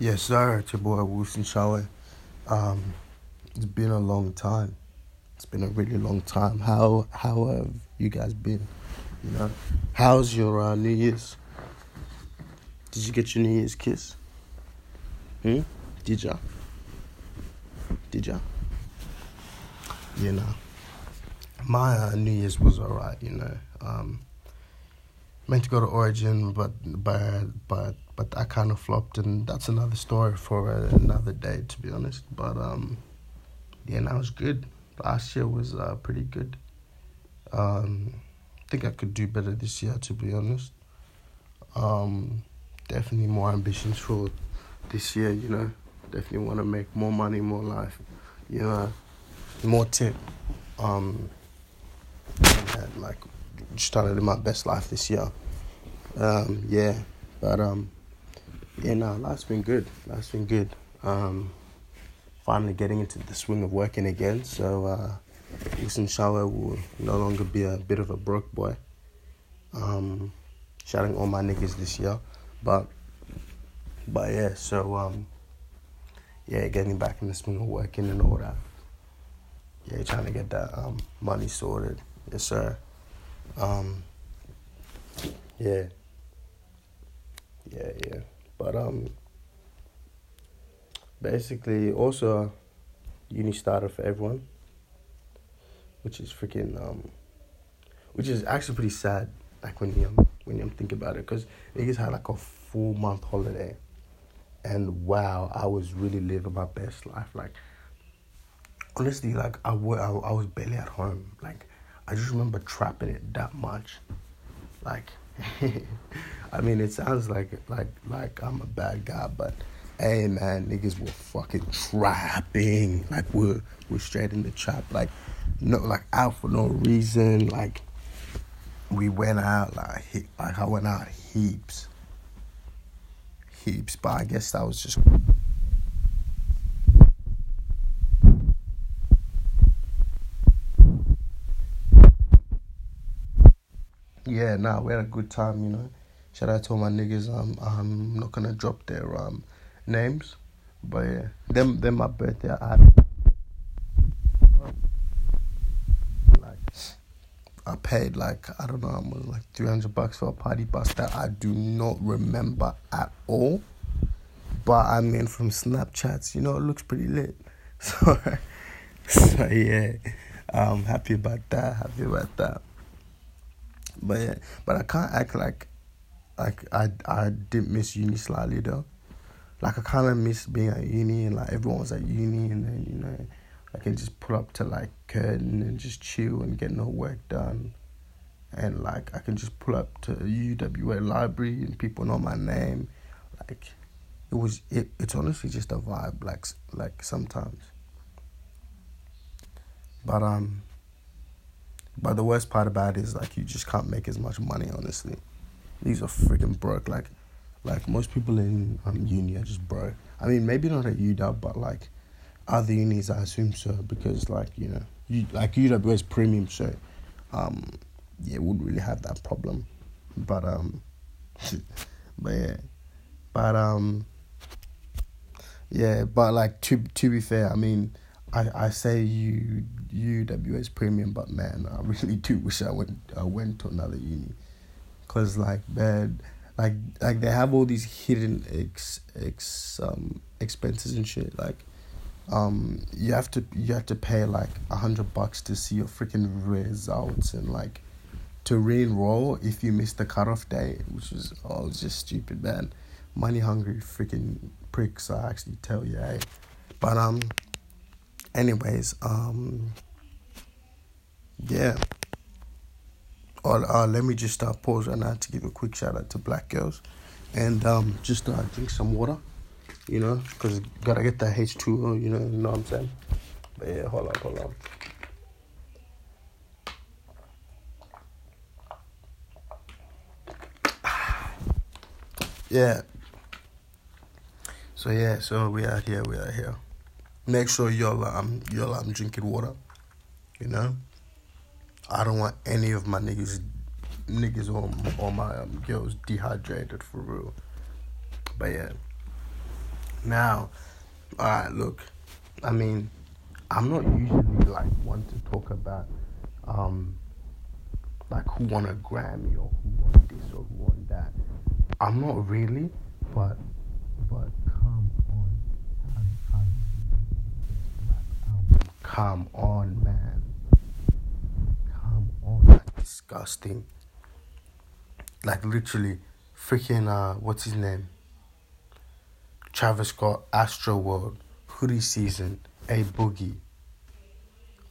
Yes, sir. It's your boy Wilson Shawe. Um, it's been a long time. It's been a really long time. How how have you guys been? You know, how's your uh, New Year's? Did you get your New Year's kiss? Hmm? Did ya? Did ya? You know, my uh, New Year's was alright. You know, um, meant to go to Origin, but but but but I kind of flopped, and that's another story for another day, to be honest. But um, yeah, that was good. Last year was uh, pretty good. Um, I think I could do better this year, to be honest. Um, definitely more ambitions for this year. You know, definitely want to make more money, more life. You know, more tip. Um, and, like to live my best life this year. Um, yeah, but um, yeah, no, life's been good. Life's been good. Um, finally getting into the swing of working again. So, uh, Wilson Shawe will no longer be a bit of a broke boy. Um, shouting all my niggas this year, but, but yeah. So, um, yeah, getting back in the swing of working and all that. Yeah, trying to get that um money sorted. Yes, sir. Um, yeah. Yeah, yeah. But um basically also uni started for everyone. Which is freaking um which is actually pretty sad like when you when you think about it because niggas had like a full month holiday and wow I was really living my best life like honestly like I, w- I, I was barely at home like I just remember trapping it that much like I mean it sounds like like like I'm a bad guy but hey man, niggas were fucking trapping. Like we're we're straight in the trap. Like no like out for no reason. Like we went out like he, like I went out heaps. Heaps, but I guess that was just Yeah, nah, we had a good time, you know. Shout out to all my niggas. Um, I'm not gonna drop their um names, but yeah, them them my birthday. I like I paid like I don't know, almost like three hundred bucks for a party bus that I do not remember at all. But I mean, from Snapchats, you know, it looks pretty lit. So, so yeah, I'm happy about that. Happy about that. But but I can't act like like I I didn't miss uni slightly though. Like I kind of miss being at uni and like everyone was at uni and then you know I can just pull up to like Curtin and just chill and get no work done. And like I can just pull up to UWA library and people know my name. Like it was it, it's honestly just a vibe like like sometimes. But um but the worst part about it is like you just can't make as much money honestly. These are freaking broke like like most people in um, uni are just broke. I mean maybe not at UW but like other unis I assume so because like, you know, you like UW is premium so um yeah, wouldn't really have that problem. But um but yeah. But um yeah, but like to to be fair, I mean, I, I say you UWS premium, but man, I really do wish I went I went to another uni, cause like man, like like they have all these hidden ex ex um expenses and shit. Like, um, you have to you have to pay like a hundred bucks to see your freaking results and like to re-enroll if you miss the cutoff date, which is oh just stupid, man. Money hungry freaking pricks, I actually tell you, eh? But um, anyways, um, yeah. Or uh, let me just uh, pause right now to give a quick shout out to Black Girls, and um, just uh, drink some water, you know, cause gotta get that H two O, you know, you know what I'm saying. But yeah, hold on, hold on. Yeah. So yeah, so we are here, we are here. Make sure y'all um y'all um drinking water. You know. I don't want any of my niggas niggas or, or my um, girls dehydrated for real. But yeah. Now, alright, look, I mean, I'm not usually like one to talk about um like who won a Grammy or who won this or who won that. I'm not really, but but come on, man, come on, that's disgusting. Like literally, freaking uh, what's his name? Travis Scott, Astro World Hoodie Season, A Boogie.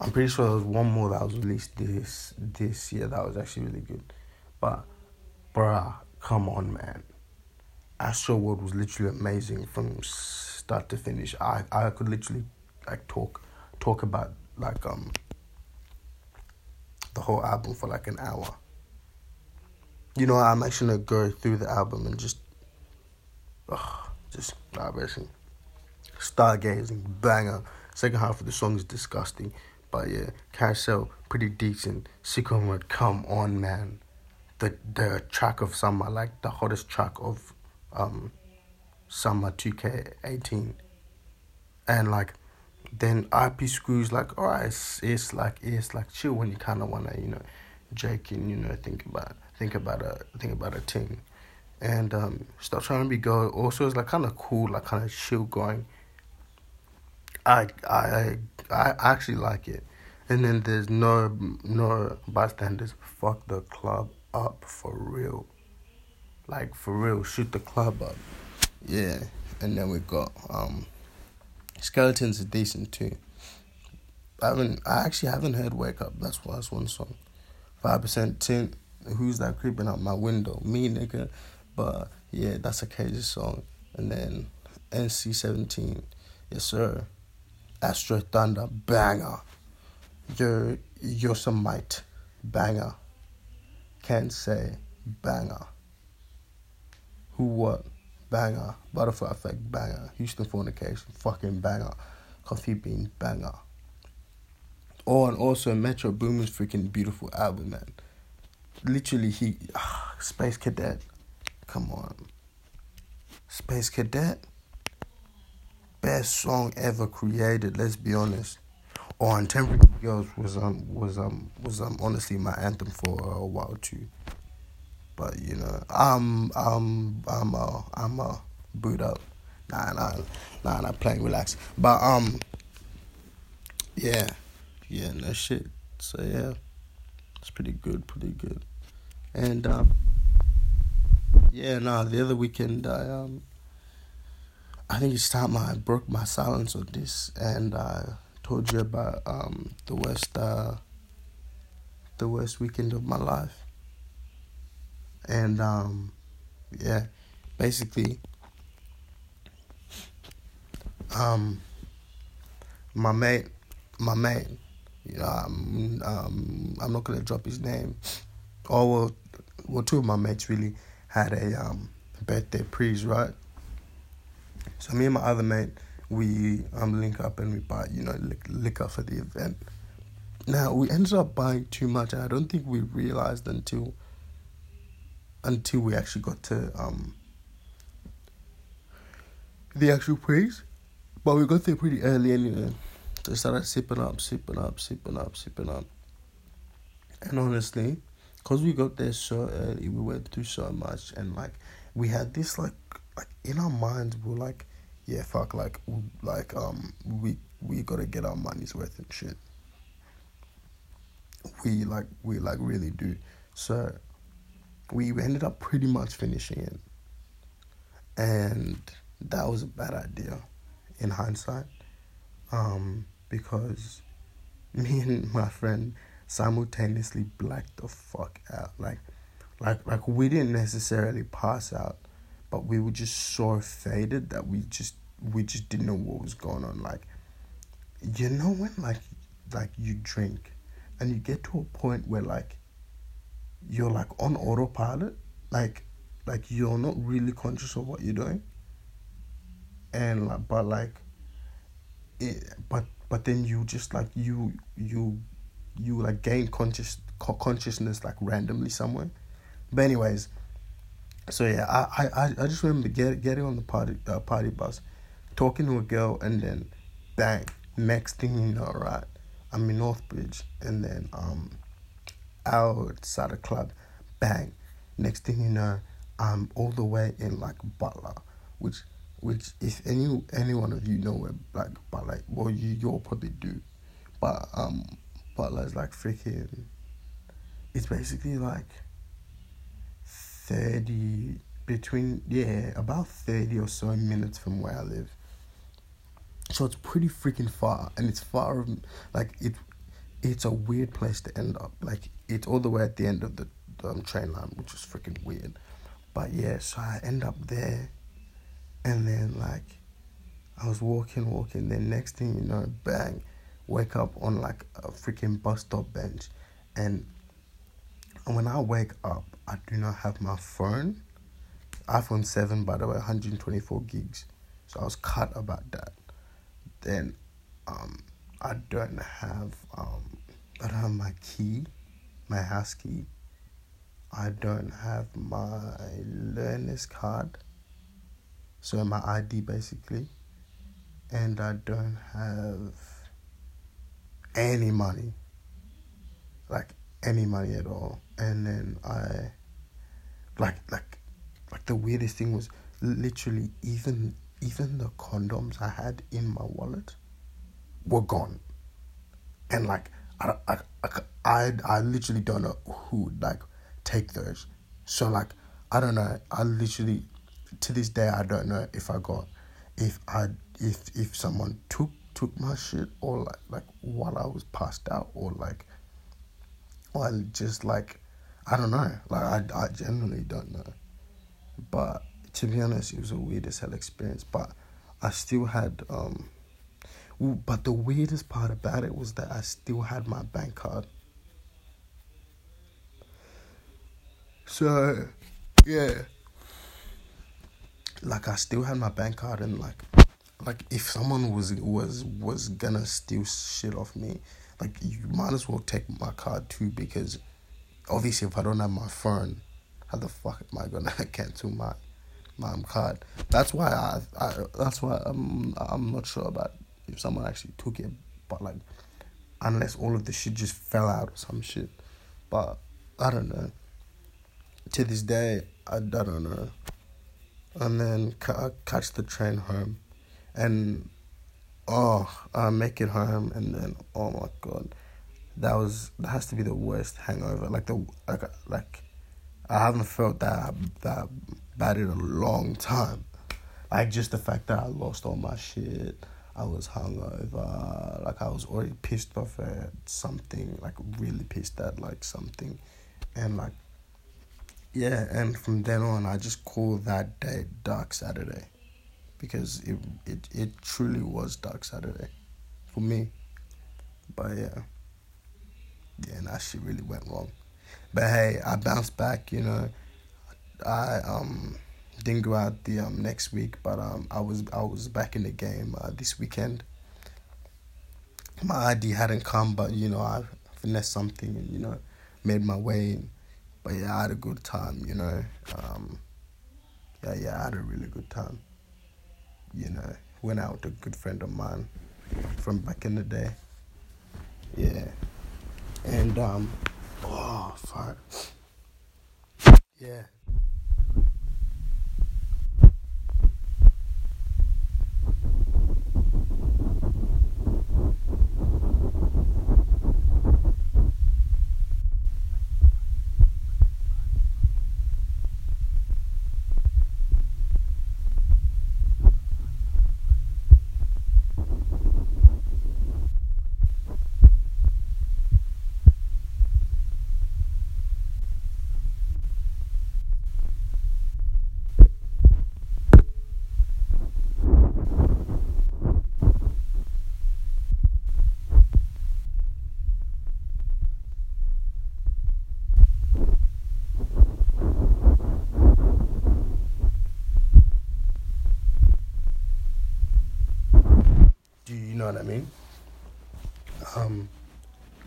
I'm pretty sure there was one more that was released this this year that was actually really good. But bruh, come on man. Astro World was literally amazing from start to finish. I, I could literally like talk talk about like um the whole album for like an hour. You know, I'm actually gonna go through the album and just ugh, just vibration. Stargazing, banger. Second half of the song is disgusting. But yeah, Carousel, pretty decent. Sicko Mode, come on, man. The the track of summer, like the hottest track of um summer 2K18. And like, then IP Screws, like, alright, it's, it's like, it's like chill when you kind of want to, you know, Jake and, you know, think about, think about a, think about a thing and um, stop trying to be go. Also, it's like kind of cool, like kind of chill going. I I I actually like it, and then there's no no bystanders. Fuck the club up for real, like for real. Shoot the club up, yeah. And then we got um, skeletons are decent too. I haven't I actually haven't heard wake up. That's why it's one song. Five percent tint. Who's that creeping out my window? Me nigga. But yeah, that's a crazy song. And then NC17, yes sir. Astro Thunder, banger. Your Yosemite, banger. Can't say, banger. Who what? Banger. Butterfly Effect, banger. Houston Fornication, fucking banger. Coffee Bean, banger. Oh, and also Metro Boomin's freaking beautiful album, man. Literally, he. Ah, Space Cadet, Come on. Space Cadet. Best song ever created, let's be honest. Oh, and Temporary Girls was um was um was um honestly my anthem for a while too. But you know, I'm I'm I'm uh I'm uh boot up. Nah nah nah nah playing relax. But um yeah. Yeah, no shit. So yeah. It's pretty good, pretty good. And um yeah, no, the other weekend I um I think it's time I broke my silence on this and I told you about um the worst uh the worst weekend of my life. And um yeah, basically um my mate my mate you know I'm um I'm not gonna drop his name. Oh well well two of my mates really had a um, birthday prees, right? So me and my other mate, we um link up and we buy, you know, liquor for the event. Now we ended up buying too much, and I don't think we realized until until we actually got to um the actual place. But we got there pretty early anyway. So started sipping up, sipping up, sipping up, sipping up. And honestly, because we got there so early, we went through so much, and like we had this like like in our minds, we are like, yeah, fuck, like like um we we gotta get our money's worth and shit. We like we like really do. So we ended up pretty much finishing it, and that was a bad idea, in hindsight, um because me and my friend simultaneously blacked the fuck out. Like, like, like we didn't necessarily pass out, but we were just so faded that we just we just didn't know what was going on. Like, you know when like like you drink, and you get to a point where like you're like on autopilot, like like you're not really conscious of what you're doing, and like but like it, but but then you just like you you you like gain conscious consciousness like randomly somewhere. But anyways, so yeah, I I I just remember get, getting on the party uh, party bus, talking to a girl, and then bang, next thing you know, right, I'm in Northbridge, and then um, outside a club, bang, next thing you know, I'm all the way in like Butler, which which if any any one of you know where like Butler, well you you'll probably do, but um, Butler is like freaking. It's basically like thirty between yeah about thirty or so minutes from where I live. So it's pretty freaking far, and it's far like it. It's a weird place to end up. Like it's all the way at the end of the um, train line, which is freaking weird. But yeah, so I end up there, and then like, I was walking, walking. Then next thing you know, bang, wake up on like a freaking bus stop bench, and when I wake up, I do not have my phone. iPhone seven, by the way, one hundred twenty four gigs. So I was cut about that. Then, um, I don't have um, I don't have my key, my house key. I don't have my learner's card, so my ID basically, and I don't have any money, like any money at all. And then I, like, like, like the weirdest thing was literally even even the condoms I had in my wallet were gone, and like I I I I, literally don't know who like take those. So like I don't know. I literally to this day I don't know if I got if I if if someone took took my shit or like like while I was passed out or like or just like I don't know. Like I I genuinely don't know. But to be honest, it was a weird as hell experience. But I still had um. But the weirdest part about it was that I still had my bank card. So, yeah. Like I still had my bank card and like like if someone was was was gonna steal shit off me, like you might as well take my card too because obviously if I don't have my phone, how the fuck am I gonna cancel my my um, card? That's why I, I that's why I'm I'm not sure about if someone actually took it, but like unless all of the shit just fell out or some shit, but I don't know to this day, I, I don't know. And then I catch the train home, and oh, I make it home, and then oh my god, that was that has to be the worst hangover. Like the like like, I haven't felt that that bad in a long time. Like just the fact that I lost all my shit. I was hungover. Like I was already pissed off at something. Like really pissed at like something, and like yeah, and from then on, I just call that day Dark Saturday, because it it it truly was Dark Saturday, for me. But yeah, yeah, that shit really went wrong. But hey, I bounced back. You know, I um didn't go out the um next week, but um I was I was back in the game uh, this weekend. My ID hadn't come, but you know I finessed something and you know made my way. In but yeah, I had a good time, you know. Um, yeah, yeah, I had a really good time. You know, went out with a good friend of mine from back in the day. Yeah. And, um, oh, fuck. Yeah. know what I mean? Um,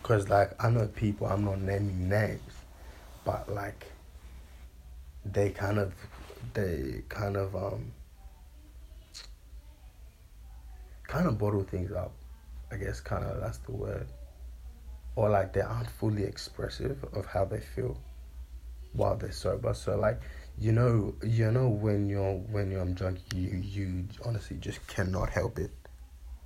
cause like I know people, I'm not naming names, but like they kind of, they kind of um, kind of bottle things up. I guess kind of that's the word. Or like they aren't fully expressive of how they feel while they're sober. So like you know you know when you're when you're drunk you you honestly just cannot help it.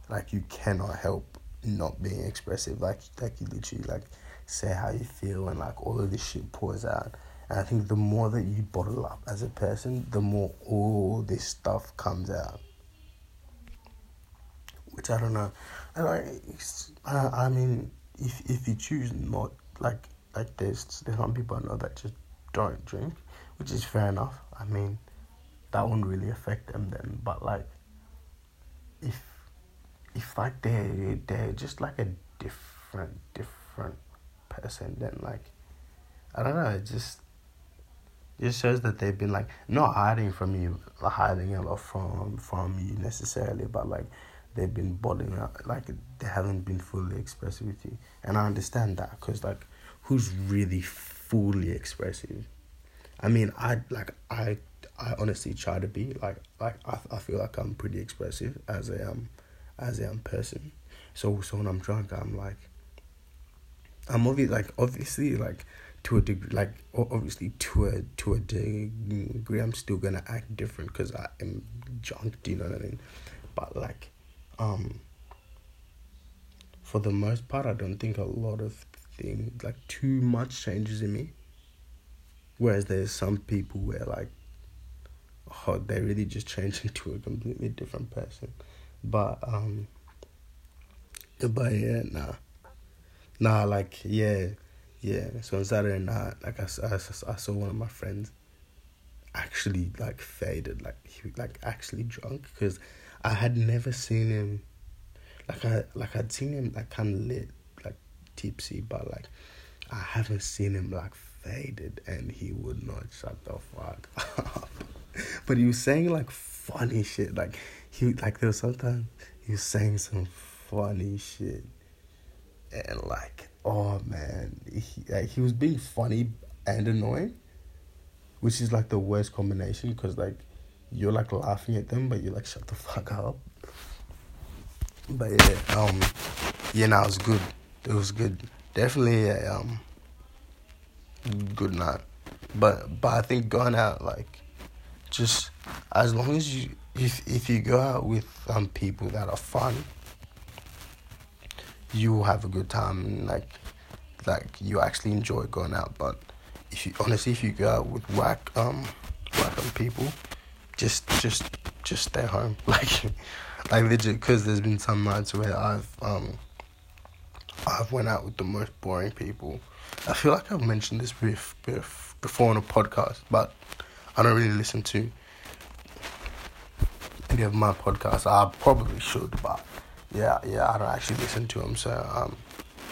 Like you cannot help not being expressive. Like like you literally like say how you feel and like all of this shit pours out. And I think the more that you bottle up as a person, the more all this stuff comes out. Which I don't know. I like. I, I mean, if if you choose not like like there's there's some people I know that just don't drink, which is fair enough. I mean, that won't really affect them then. But like, if if like they they're just like a different different person, then like, I don't know. It just it shows that they've been like not hiding from you, hiding a lot from from you necessarily, but like they've been bottling up, like they haven't been fully expressive with you, and I understand that because like who's really fully expressive? I mean, I like I I honestly try to be like like I I feel like I'm pretty expressive as a um as a person. So so when I'm drunk, I'm like I'm obviously like obviously like to a degree like obviously to a to a degree I'm still gonna act different because I am drunk. Do you know what I mean? But like, um, for the most part, I don't think a lot of things like too much changes in me. Whereas there's some people where like, oh, they really just change into a completely different person. But um, but yeah, nah, nah, like yeah yeah, so on Saturday night, like I, I, I saw one of my friends actually like faded, like he like actually drunk because I had never seen him. Like I like I'd seen him like kind of lit, like tipsy, but like I haven't seen him like faded, and he would not shut the fuck. but he was saying like funny shit, like he like there was sometimes he was saying some funny shit, and like oh man, he, like, he was being funny and annoying, which is like the worst combination because like you're like laughing at them, but you're like shut the fuck up. But yeah, um, yeah, now it was good. It was good. Definitely a um good night. But but I think going out like just as long as you if if you go out with um people that are fun you will have a good time and like like you actually enjoy going out. But if you honestly if you go out with whack um whack on people just just just stay home. Like like legit because there's been some nights where I've um I've went out with the most boring people. I feel like I've mentioned this before on a podcast but I don't really listen to any of my podcasts I probably should but yeah, yeah, I don't actually listen to them, so um,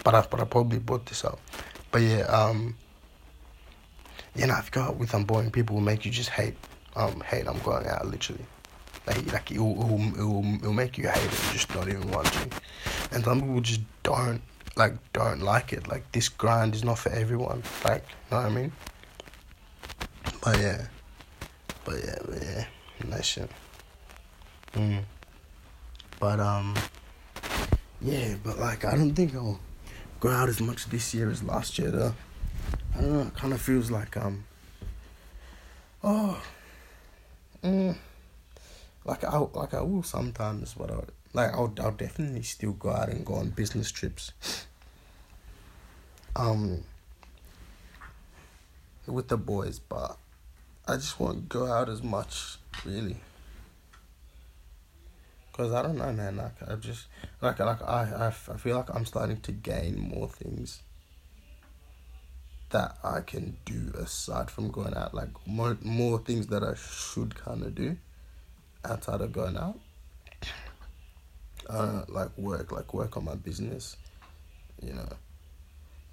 but I but I probably bought this up. But yeah, um, you know, if you go out with some boring people, will make you just hate um hate I'm going out literally. Like like it will, it will, it will, it will make you hate it just not even want to. And some people just don't like don't like it. Like this grind is not for everyone. Like you know what I mean? But yeah, but yeah, but yeah, nice shit. Mm. But um. Yeah, but like I don't think I'll go out as much this year as last year though. I don't know, it kinda feels like um oh mm, like I like I will sometimes but I like I'll I'll definitely still go out and go on business trips. Um with the boys, but I just won't go out as much really. Cause I don't know, man. Like I just like like I, I, feel like I'm starting to gain more things that I can do aside from going out. Like more more things that I should kind of do outside of going out. Uh, like work, like work on my business. You know,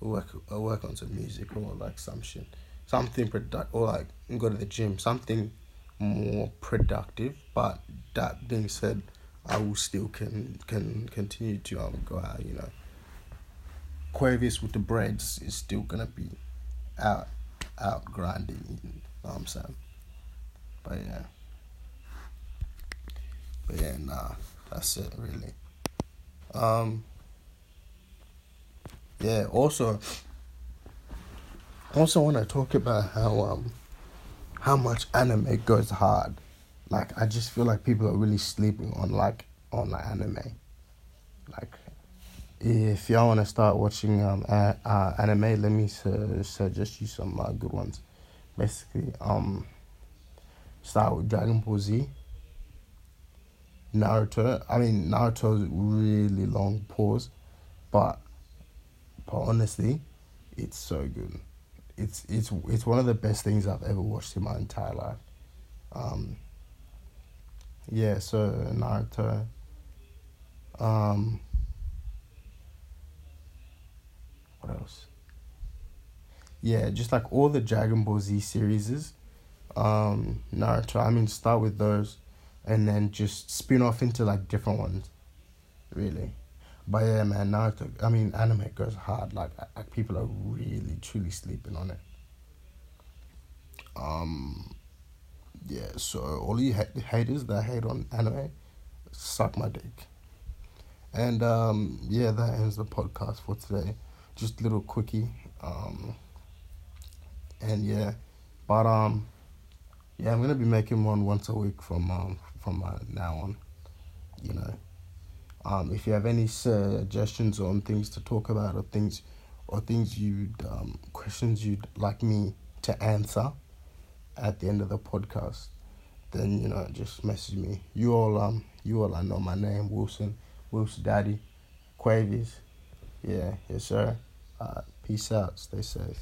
work I work on some music or like some shit, something product or like go to the gym, something more productive. But that being said I will still can can continue to um go out. You know, Quavis with the breads is still gonna be out out grinding. You know what I'm saying? But yeah, but yeah, nah. That's it, really. Um. Yeah. Also, I also want to talk about how um how much anime goes hard. Like I just feel like people are really sleeping on like on like anime. Like if y'all want to start watching um uh, anime, let me su- suggest you some uh, good ones. Basically, um, start with Dragon Ball Z. Naruto. I mean, Naruto's really long pause, but but honestly, it's so good. It's it's it's one of the best things I've ever watched in my entire life. Um, yeah, so Naruto. Um, what else? Yeah, just like all the Dragon Ball Z series, um, Naruto. I mean, start with those, and then just spin off into like different ones, really. But yeah, man, Naruto. I mean, anime goes hard. Like, like people are really, truly sleeping on it. Um, yeah. So all you ha- haters that hate on anime, suck my dick. And um, yeah, that ends the podcast for today. Just a little quickie. Um, and yeah, but um, yeah, I'm gonna be making one once a week from um from uh, now on. You know, um, if you have any suggestions on things to talk about or things or things you'd um questions you'd like me to answer at the end of the podcast, then you know just message me. You all um you all I know my name Wilson Wilson Daddy Quavies. Yeah, yes sir. Uh, peace out. Stay safe.